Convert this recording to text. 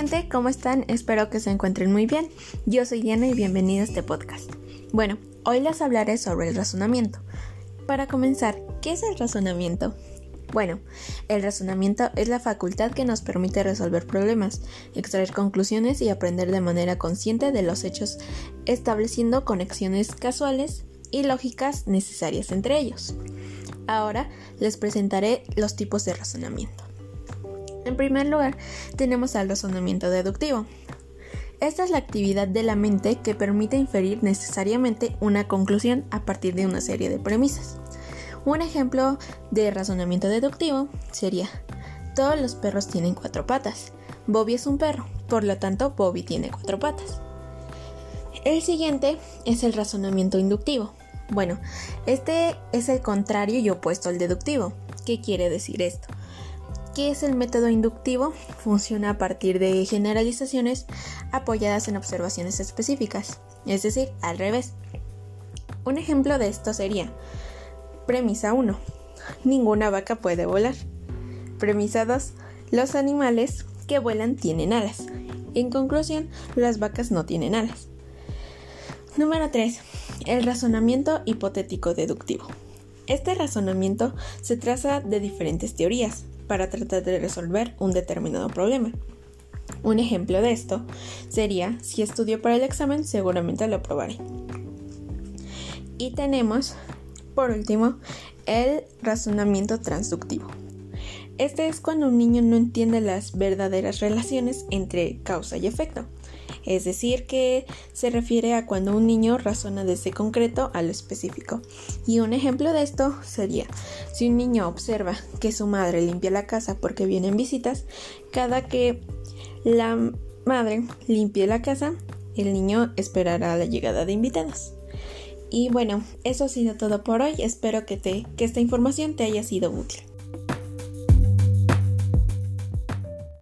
gente, ¿cómo están? Espero que se encuentren muy bien. Yo soy Diana y bienvenida a este podcast. Bueno, hoy les hablaré sobre el razonamiento. Para comenzar, ¿qué es el razonamiento? Bueno, el razonamiento es la facultad que nos permite resolver problemas, extraer conclusiones y aprender de manera consciente de los hechos, estableciendo conexiones casuales y lógicas necesarias entre ellos. Ahora les presentaré los tipos de razonamiento. En primer lugar, tenemos al razonamiento deductivo. Esta es la actividad de la mente que permite inferir necesariamente una conclusión a partir de una serie de premisas. Un ejemplo de razonamiento deductivo sería, todos los perros tienen cuatro patas. Bobby es un perro, por lo tanto Bobby tiene cuatro patas. El siguiente es el razonamiento inductivo. Bueno, este es el contrario y opuesto al deductivo. ¿Qué quiere decir esto? ¿Qué es el método inductivo? Funciona a partir de generalizaciones apoyadas en observaciones específicas, es decir, al revés. Un ejemplo de esto sería, premisa 1, ninguna vaca puede volar. Premisa 2, los animales que vuelan tienen alas. En conclusión, las vacas no tienen alas. Número 3. El razonamiento hipotético deductivo. Este razonamiento se traza de diferentes teorías, para tratar de resolver un determinado problema. Un ejemplo de esto sería, si estudio para el examen, seguramente lo aprobaré. Y tenemos, por último, el razonamiento transductivo. Este es cuando un niño no entiende las verdaderas relaciones entre causa y efecto es decir, que se refiere a cuando un niño razona desde concreto a lo específico. Y un ejemplo de esto sería, si un niño observa que su madre limpia la casa porque vienen visitas, cada que la madre limpie la casa, el niño esperará la llegada de invitados. Y bueno, eso ha sido todo por hoy. Espero que, te, que esta información te haya sido útil.